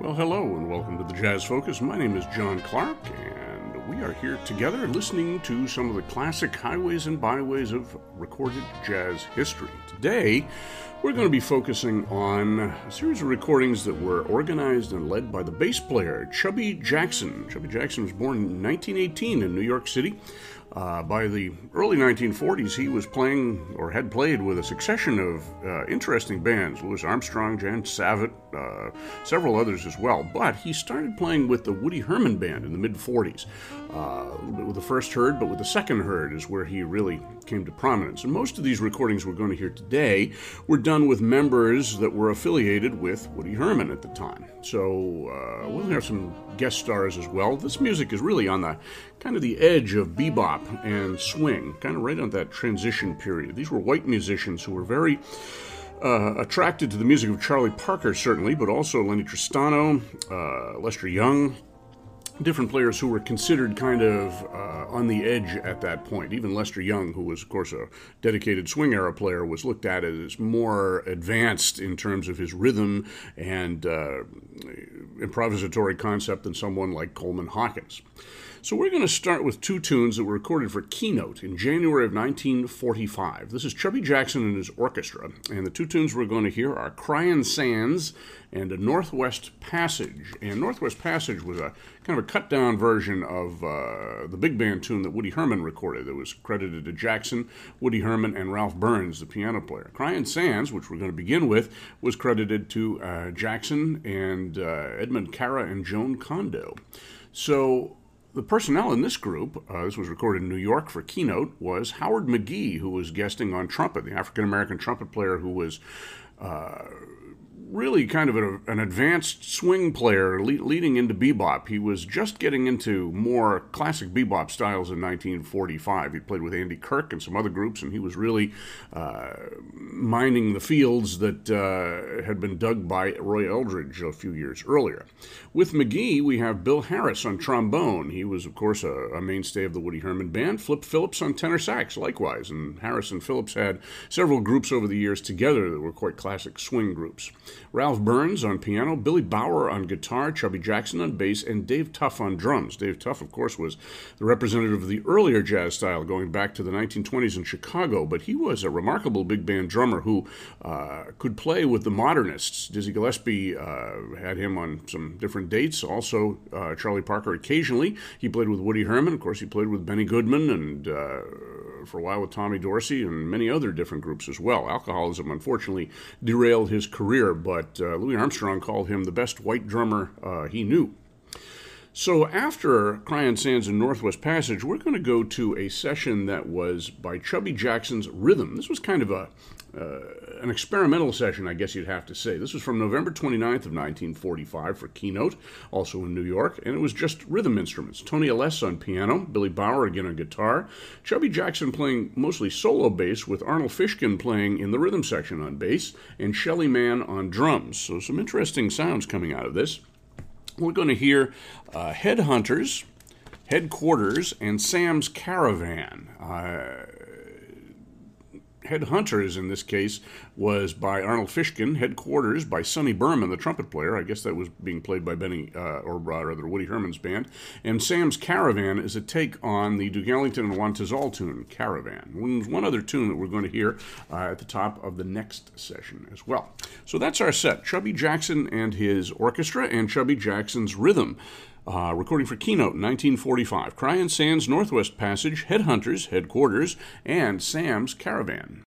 Well, hello and welcome to the Jazz Focus. My name is John Clark, and we are here together listening to some of the classic highways and byways of recorded jazz history. Today, we're going to be focusing on a series of recordings that were organized and led by the bass player Chubby Jackson. Chubby Jackson was born in 1918 in New York City. Uh, by the early 1940s, he was playing or had played with a succession of uh, interesting bands Louis Armstrong, Jan Savitt, uh, several others as well. But he started playing with the Woody Herman Band in the mid 40s. Uh, a little bit with the first herd, but with the second herd is where he really came to prominence. And most of these recordings we're going to hear today were done with members that were affiliated with Woody Herman at the time. So uh, we'll have some guest stars as well. This music is really on the kind of the edge of bebop and swing, kind of right on that transition period. These were white musicians who were very uh, attracted to the music of Charlie Parker, certainly, but also Lennie Tristano, uh, Lester Young, different players who were considered kind of uh, on the edge at that point. Even Lester Young, who was, of course, a dedicated swing era player, was looked at as more advanced in terms of his rhythm and uh, improvisatory concept than someone like Coleman Hawkins. So we're going to start with two tunes that were recorded for Keynote in January of 1945. This is Chubby Jackson and his orchestra, and the two tunes we're going to hear are Cryin' Sands and Northwest Passage. And Northwest Passage was a kind of a cut down version of uh, the big band tune that Woody Herman recorded that was credited to Jackson, Woody Herman, and Ralph Burns, the piano player. Cryin' Sands, which we're going to begin with, was credited to uh, Jackson and uh, Emmett Carls and Joan Kondo. So the personnel in this group, uh, this was recorded in New York for Keynote, was Howard McGhee, who was guesting on trumpet, the African American trumpet player who was uh, really kind of a, an advanced swing player le- leading into bebop. He was just getting into more classic bebop styles in 1945. He played with Andy Kirk and some other groups, and he was really uh, mining the fields that uh, had been dug by Roy Eldridge a few years earlier. With McGhee, we have Bill Harris on trombone. He was, of course, a, a mainstay of the Woody Herman Band. Flip Phillips on tenor sax, likewise. And Harris and Phillips had several groups over the years together that were quite classic swing groups. Ralph Burns on piano, Billy Bauer on guitar, Chubby Jackson on bass, and Dave Tough on drums. Dave Tough, of course, was the representative of the earlier jazz style going back to the 1920s in Chicago, but he was a remarkable big band drummer who uh, could play with the modernists. Dizzy Gillespie uh, had him on some different dates, also uh, Charlie Parker occasionally. He played with Woody Herman, of course, he played with Benny Goodman and uh, for a while with Tommy Dorsey and many other different groups as well. Alcoholism unfortunately derailed his career, but uh, Louis Armstrong called him the best white drummer uh, he knew. So after Cryin' Sands and Northwest Passage, we're going to go to a session that was by Chubby Jackson's Rhythm. This was kind of a uh, an experimental session, I guess you'd have to say. This was from November 29th of 1945 for Keynote, also in New York, and it was just rhythm instruments. Tony Aless on piano, Billy Bauer again on guitar, Chubby Jackson playing mostly solo bass, with Arnold Fishkind playing in the rhythm section on bass, and Shelly Manne on drums. So some interesting sounds coming out of this. We're going to hear uh, Headhunters, Headquarters, and Sam's Caravan. Uh, Headhunters, in this case, was by Arnold Fishkind. Headquarters by Sonny Berman, the trumpet player. I guess that was being played by Benny, uh, or rather Woody Herman's band. And Sam's Caravan is a take on the Duke Ellington and Juan Tizol tune, Caravan. There's one other tune that we're going to hear uh, at the top of the next session as well. So that's our set Chubby Jackson and his orchestra, and Chubby Jackson's rhythm. Uh, recording for Keynote 1945, Cryin' Sands Northwest Passage, Headhunters, Headquarters, and Sam's Caravan.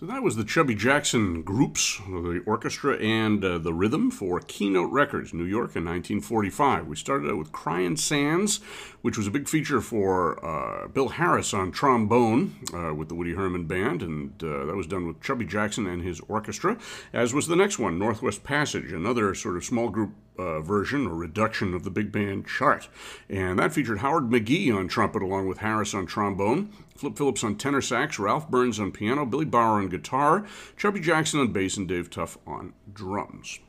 So that was the Chubby Jackson groups, the orchestra, and uh, the rhythm for Keynote Records, New York in 1945. We started out with Cryin' Sands, which was a big feature for uh, Bill Harris on trombone uh, with the Woody Herman Band, and uh, that was done with Chubby Jackson and his orchestra, as was the next one, Northwest Passage, another sort of small group uh, version or reduction of the big band chart. And that featured Howard McGhee on trumpet along with Harris on trombone, Flip Phillips on tenor sax, Ralph Burns on piano, Billy Bauer on guitar, Chubby Jackson on bass, and Dave Tough on drums.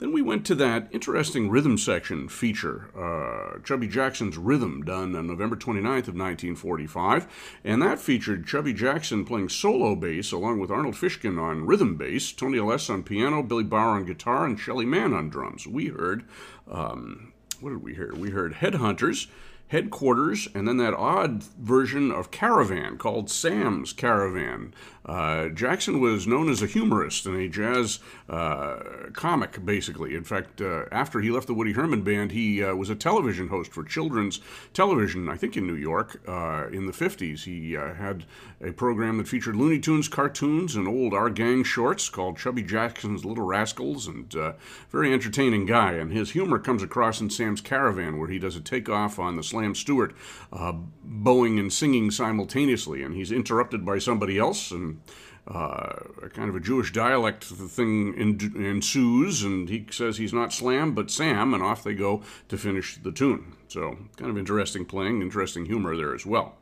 Then we went to that interesting rhythm section feature, uh, Chubby Jackson's Rhythm, done on November 29th of 1945, and that featured Chubby Jackson playing solo bass along with Arnold Fishkind on rhythm bass, Tony Alessi on piano, Billy Bauer on guitar, and Shelly Manne on drums. We heard, um, what did we hear? We heard Headhunters, Headquarters, and then that odd version of Caravan called Sam's Caravan. Uh, Jackson was known as a humorist and a jazz uh, comic, basically. In fact, uh, after he left the Woody Herman Band, he uh, was a television host for children's television, I think in New York, uh, in the 50s. He uh, had a program that featured Looney Tunes cartoons and old Our Gang shorts called Chubby Jackson's Little Rascals, and very entertaining guy. And his humor comes across in Sam's Caravan, where he does a takeoff on the Slam Stewart, bowing and singing simultaneously, and he's interrupted by somebody else, and uh, a kind of a Jewish dialect thing ensues, and he says he's not Slam but Sam, and off they go to finish the tune. So, kind of interesting playing, interesting humor there as well.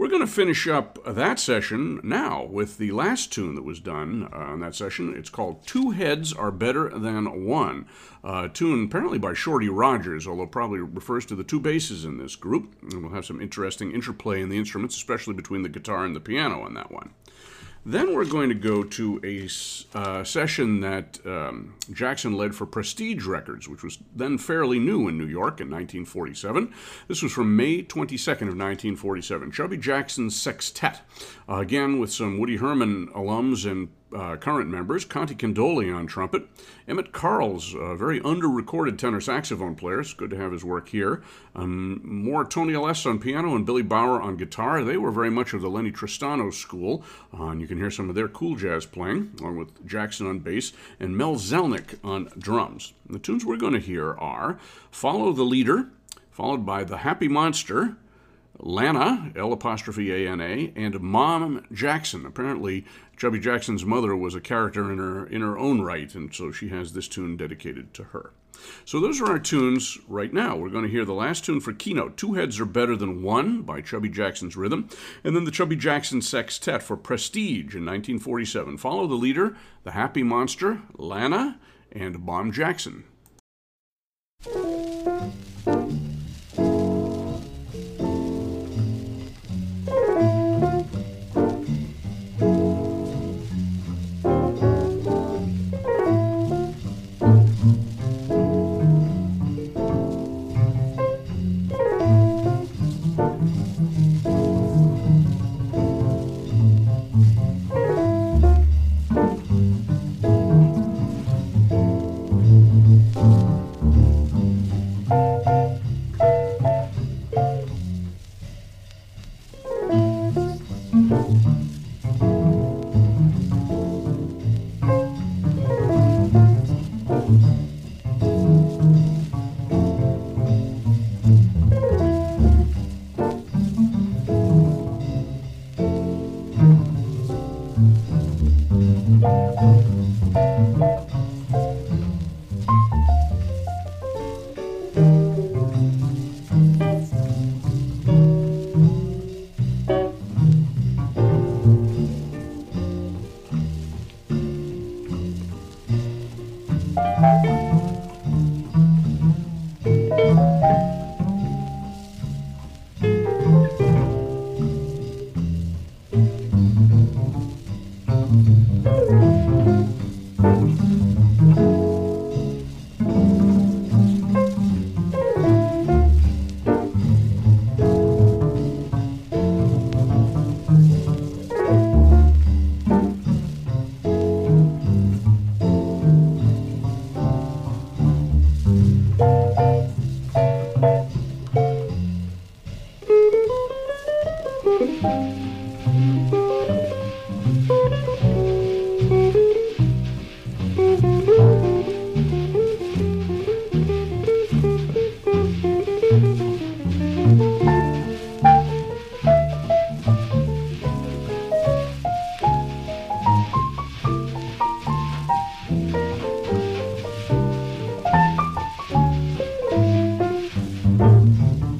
We're going to finish up that session now with the last tune that was done uh, on that session. It's called Two Heads Are Better Than One, uh, tune apparently by Shorty Rogers, although probably refers to the two basses in this group. And we'll have some interesting interplay in the instruments, especially between the guitar and the piano on that one. Then we're going to go to a uh, session that um, Jackson led for Prestige Records, which was then fairly new in New York in 1947. This was from May 22nd of 1947. Chubby Jackson's Sextet, uh, again with some Woody Herman alums and uh, current members Conte Candoli on trumpet, Emmett Carls, a very under-recorded tenor saxophone player. It's good to have his work here. Um, more Tony Alessi on piano and Billy Bauer on guitar. They were very much of the Lennie Tristano school, uh, and you can hear some of their cool jazz playing, along with Jackson on bass and Mel Zelnick on drums. And the tunes we're going to hear are "Follow the Leader," followed by "The Happy Monster." Lana, L apostrophe A N A, and Mom Jackson. Apparently, Chubby Jackson's mother was a character in her in her own right, and so she has this tune dedicated to her. So those are our tunes right now. We're going to hear the last tune for Keynote. Two Heads Are Better Than One by Chubby Jackson's Rhythm, and then the Chubby Jackson Sextet for Prestige in 1947. Follow the leader, the Happy Monster, Lana, and Mom Jackson. Mm-hmm.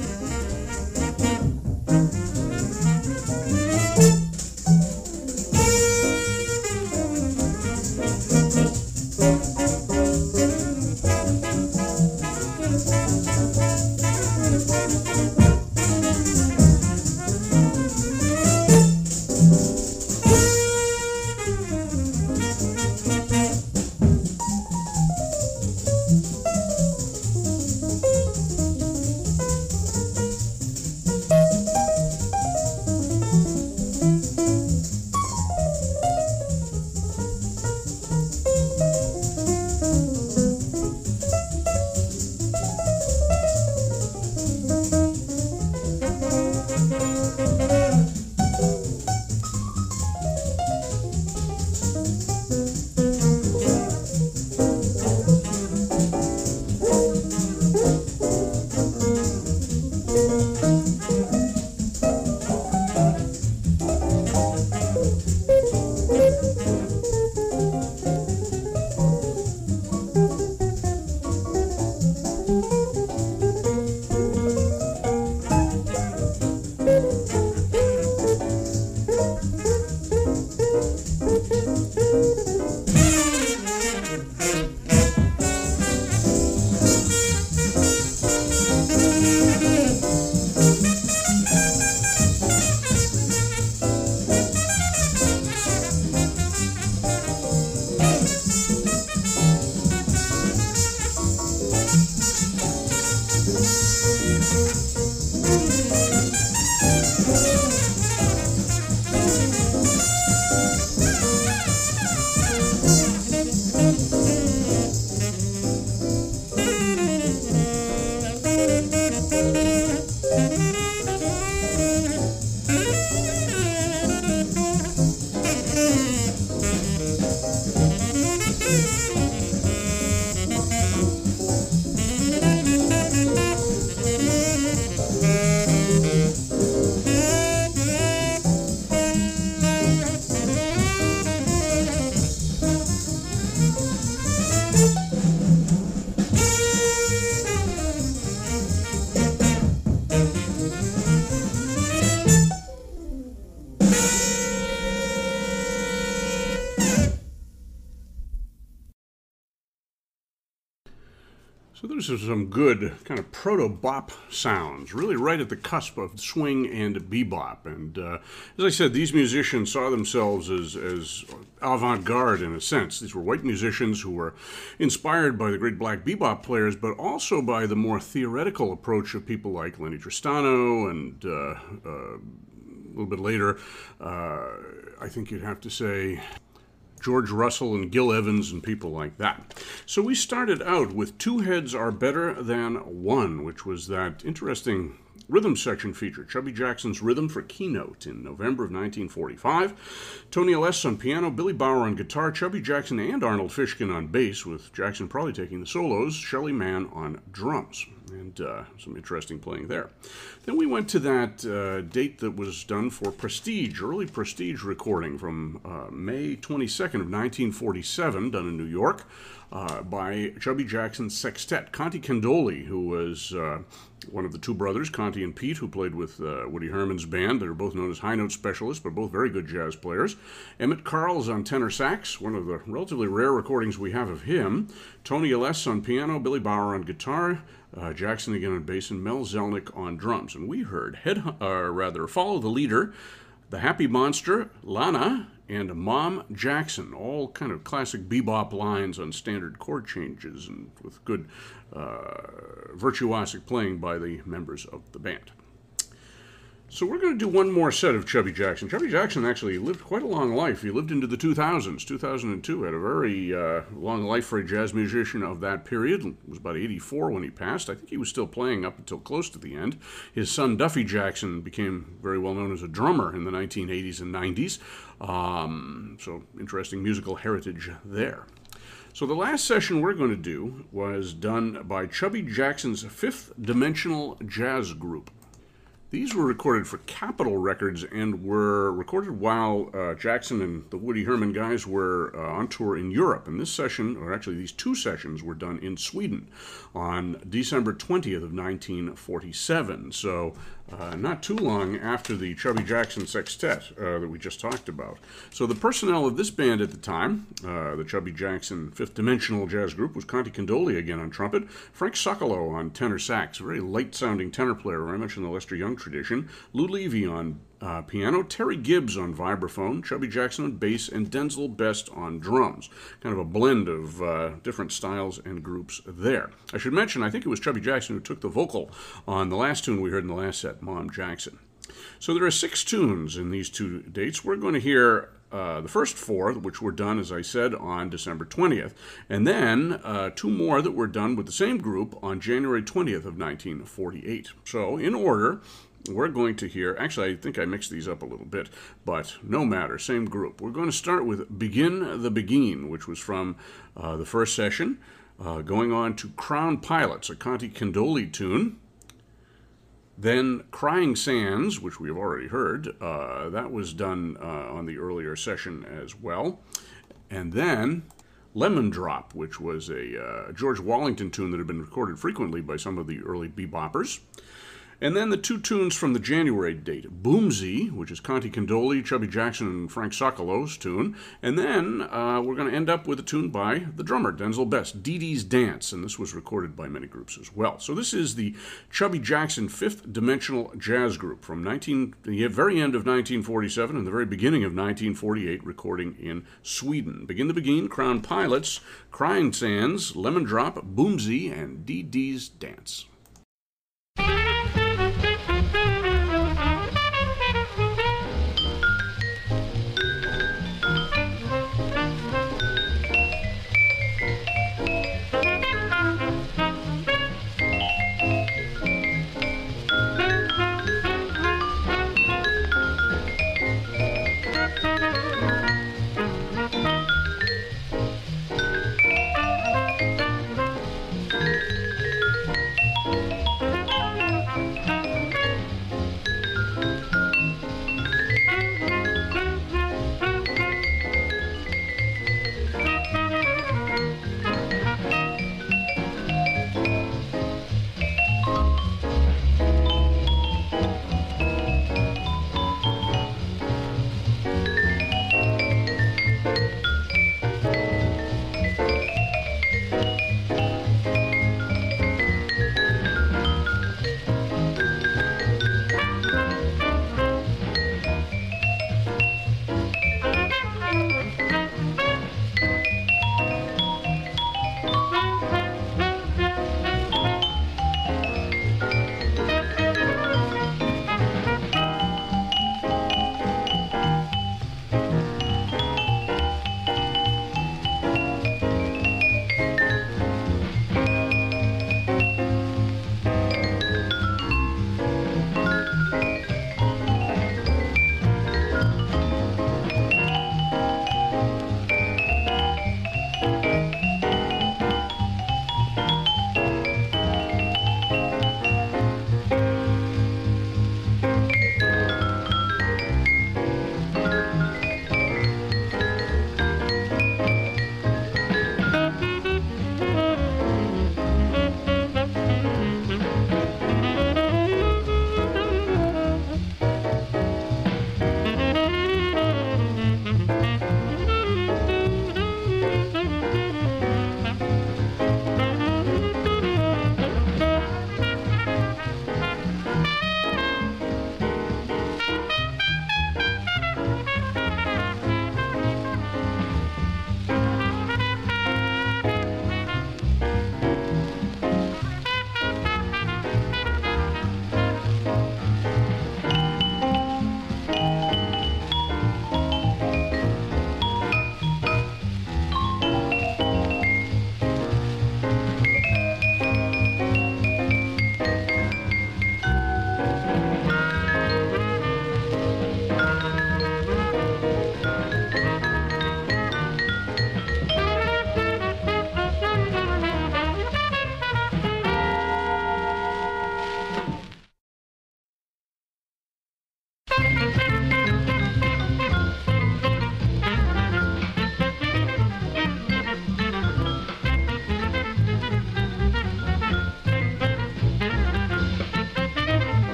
some good kind of proto bop sounds, really right at the cusp of swing and bebop. And uh, as I said, these musicians saw themselves as, as avant garde in a sense. These were white musicians who were inspired by the great black bebop players, but also by the more theoretical approach of people like Lennie Tristano and uh, uh, a little bit later, uh, I think you'd have to say George Russell and Gil Evans and people like that. So we started out with Two Heads Are Better Than One, which was that interesting rhythm section feature. Chubby Jackson's Rhythm for Keynote in November of 1945. Tony Aless on piano, Billy Bauer on guitar, Chubby Jackson and Arnold Fishkind on bass, with Jackson probably taking the solos, Shelly Manne on drums and uh, some interesting playing there. Then we went to that uh, date that was done for Prestige, early Prestige recording from uh, May 22nd of 1947, done in New York. Uh, by Chubby Jackson's Sextet. Conte Candoli, who was uh, one of the two brothers, Conte and Pete, who played with uh, Woody Herman's band. They're both known as high note specialists, but both very good jazz players. Emmett Carls on tenor sax, one of the relatively rare recordings we have of him. Tony Aless on piano, Billy Bauer on guitar, uh, Jackson again on bass, and Mel Zelnick on drums. And we heard head, uh, rather follow the leader, the Happy Monster, Lana, and Mom Jackson, all kind of classic bebop lines on standard chord changes and with good uh, virtuosic playing by the members of the band. So we're going to do one more set of Chubby Jackson. Chubby Jackson actually lived quite a long life. He lived into the 2000s. 2002 had a very uh, long life for a jazz musician of that period. It was about 84 when he passed. I think he was still playing up until close to the end. His son Duffy Jackson became very well known as a drummer in the 1980s and 90s. Um, so interesting musical heritage there. So the last session we're going to do was done by Chubby Jackson's Fifth Dimensional Jazz Group. These were recorded for Capitol Records and were recorded while uh, Jackson and the Woody Herman guys were uh, on tour in Europe. And this session, or actually these two sessions, were done in Sweden on December 20th of 1947. So uh, not too long after the Chubby Jackson Sextet uh, that we just talked about. So the personnel of this band at the time, uh, the Chubby Jackson Fifth Dimensional Jazz Group, was Conte Candoli again on trumpet, Frank Socolow on tenor sax, a very light-sounding tenor player. I mentioned the Lester Young tradition. Lou Levy on uh, piano, Terry Gibbs on vibraphone, Chubby Jackson on bass, and Denzil Best on drums. Kind of a blend of uh, different styles and groups there. I should mention, I think it was Chubby Jackson who took the vocal on the last tune we heard in the last set, Mom Jackson. So there are six tunes in these two dates. We're going to hear uh, the first four, which were done, as I said, on December 20th, and then uh, two more that were done with the same group on January 20th of 1948. So, in order, we're going to hear, actually, I think I mixed these up a little bit, but no matter, same group. We're going to start with Begin the Beguine, which was from uh, the first session, uh, going on to Crown Pilots, a Conte Candoli tune. Then Crying Sands, which we have already heard, uh, that was done uh, on the earlier session as well. And then Lemon Drop, which was a uh, George Wallington tune that had been recorded frequently by some of the early beboppers. And then the two tunes from the January date Boomsy, which is Conte Candoli, Chubby Jackson, and Frank Socolow's tune. And then uh, we're going to end up with a tune by the drummer, Denzil Best, Dee Dee's Dance. And this was recorded by many groups as well. So this is the Chubby Jackson Fifth Dimensional Jazz Group from 19, the very end of 1947 and the very beginning of 1948, recording in Sweden. Begin the Beguine, Crown Pilots, Crying Sands, Lemon Drop, Boomsy, and Dee Dee's Dance.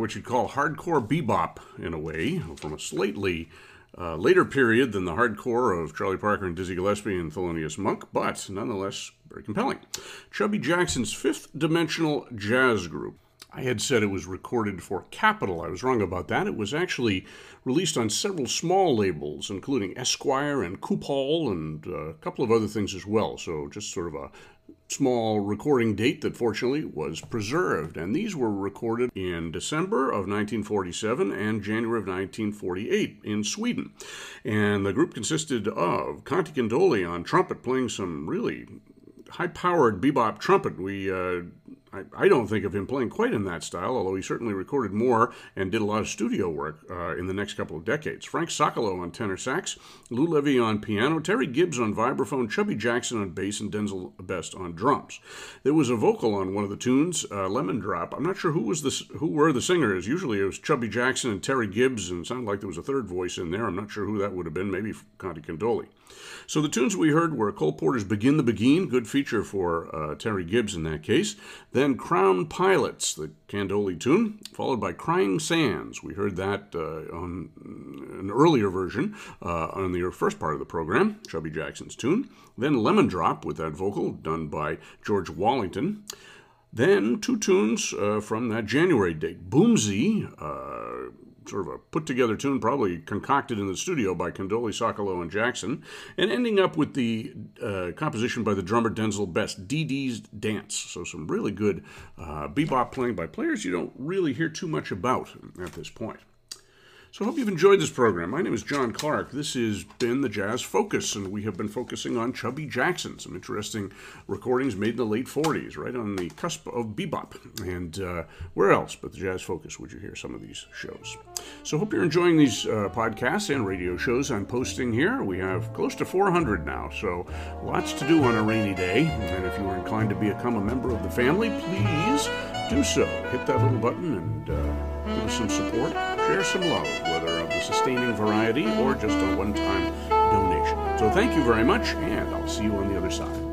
What you'd call hardcore bebop in a way, from a slightly uh, later period than the hardcore of Charlie Parker and Dizzy Gillespie and Thelonious Monk, but nonetheless very compelling. Chubby Jackson's fifth dimensional jazz group. I had said it was recorded for Capitol. I was wrong about that. It was actually released on several small labels, including Esquire and Cupol and uh, a couple of other things as well. So just sort of a small recording date that fortunately was preserved. And these were recorded in December of 1947 and January of 1948 in Sweden. And the group consisted of Conte Candoli on trumpet playing some really high powered bebop trumpet. We uh, I, I, don't think of him playing quite in that style, although he certainly recorded more and did a lot of studio work uh, in the next couple of decades. Frank Socolow on tenor sax, Lou Levy on piano, Terry Gibbs on vibraphone, Chubby Jackson on bass, and Denzil Best on drums. There was a vocal on one of the tunes, uh, Lemon Drop. I'm not sure who was the who were the singers. Usually it was Chubby Jackson and Terry Gibbs, and it sounded like there was a third voice in there. I'm not sure who that would have been. Maybe Conte Candoli. So the tunes we heard were Cole Porter's Begin the Beguine, good feature for uh, Terry Gibbs in that case. Then Crown Pilots, the Candoli tune, followed by Crying Sands. We heard that uh, on an earlier version uh, on the first part of the program, Chubby Jackson's tune. Then Lemon Drop with that vocal done by George Wallington. Then two tunes uh, from that January date. Boomsy, uh, sort of a put together tune, probably concocted in the studio by Candoli, Socolow, and Jackson, and ending up with the uh, composition by the drummer Denzil Best, Dee Dance. So some really good uh, bebop playing by players you don't really hear too much about at this point. So I hope you've enjoyed this program. My name is John Clark. This has been the Jazz Focus, and we have been focusing on Chubby Jackson, some interesting recordings made in the late 40s, right on the cusp of bebop. And uh, where else but the Jazz Focus would you hear some of these shows? So hope you're enjoying these uh, podcasts and radio shows I'm posting here. We have close to 400 now, so lots to do on a rainy day. And if you are inclined to become a member of the family, please do so. Hit that little button and uh, give us some support. Some love, whether of the sustaining variety or just a one time donation. So thank you very much, and I'll see you on the other side.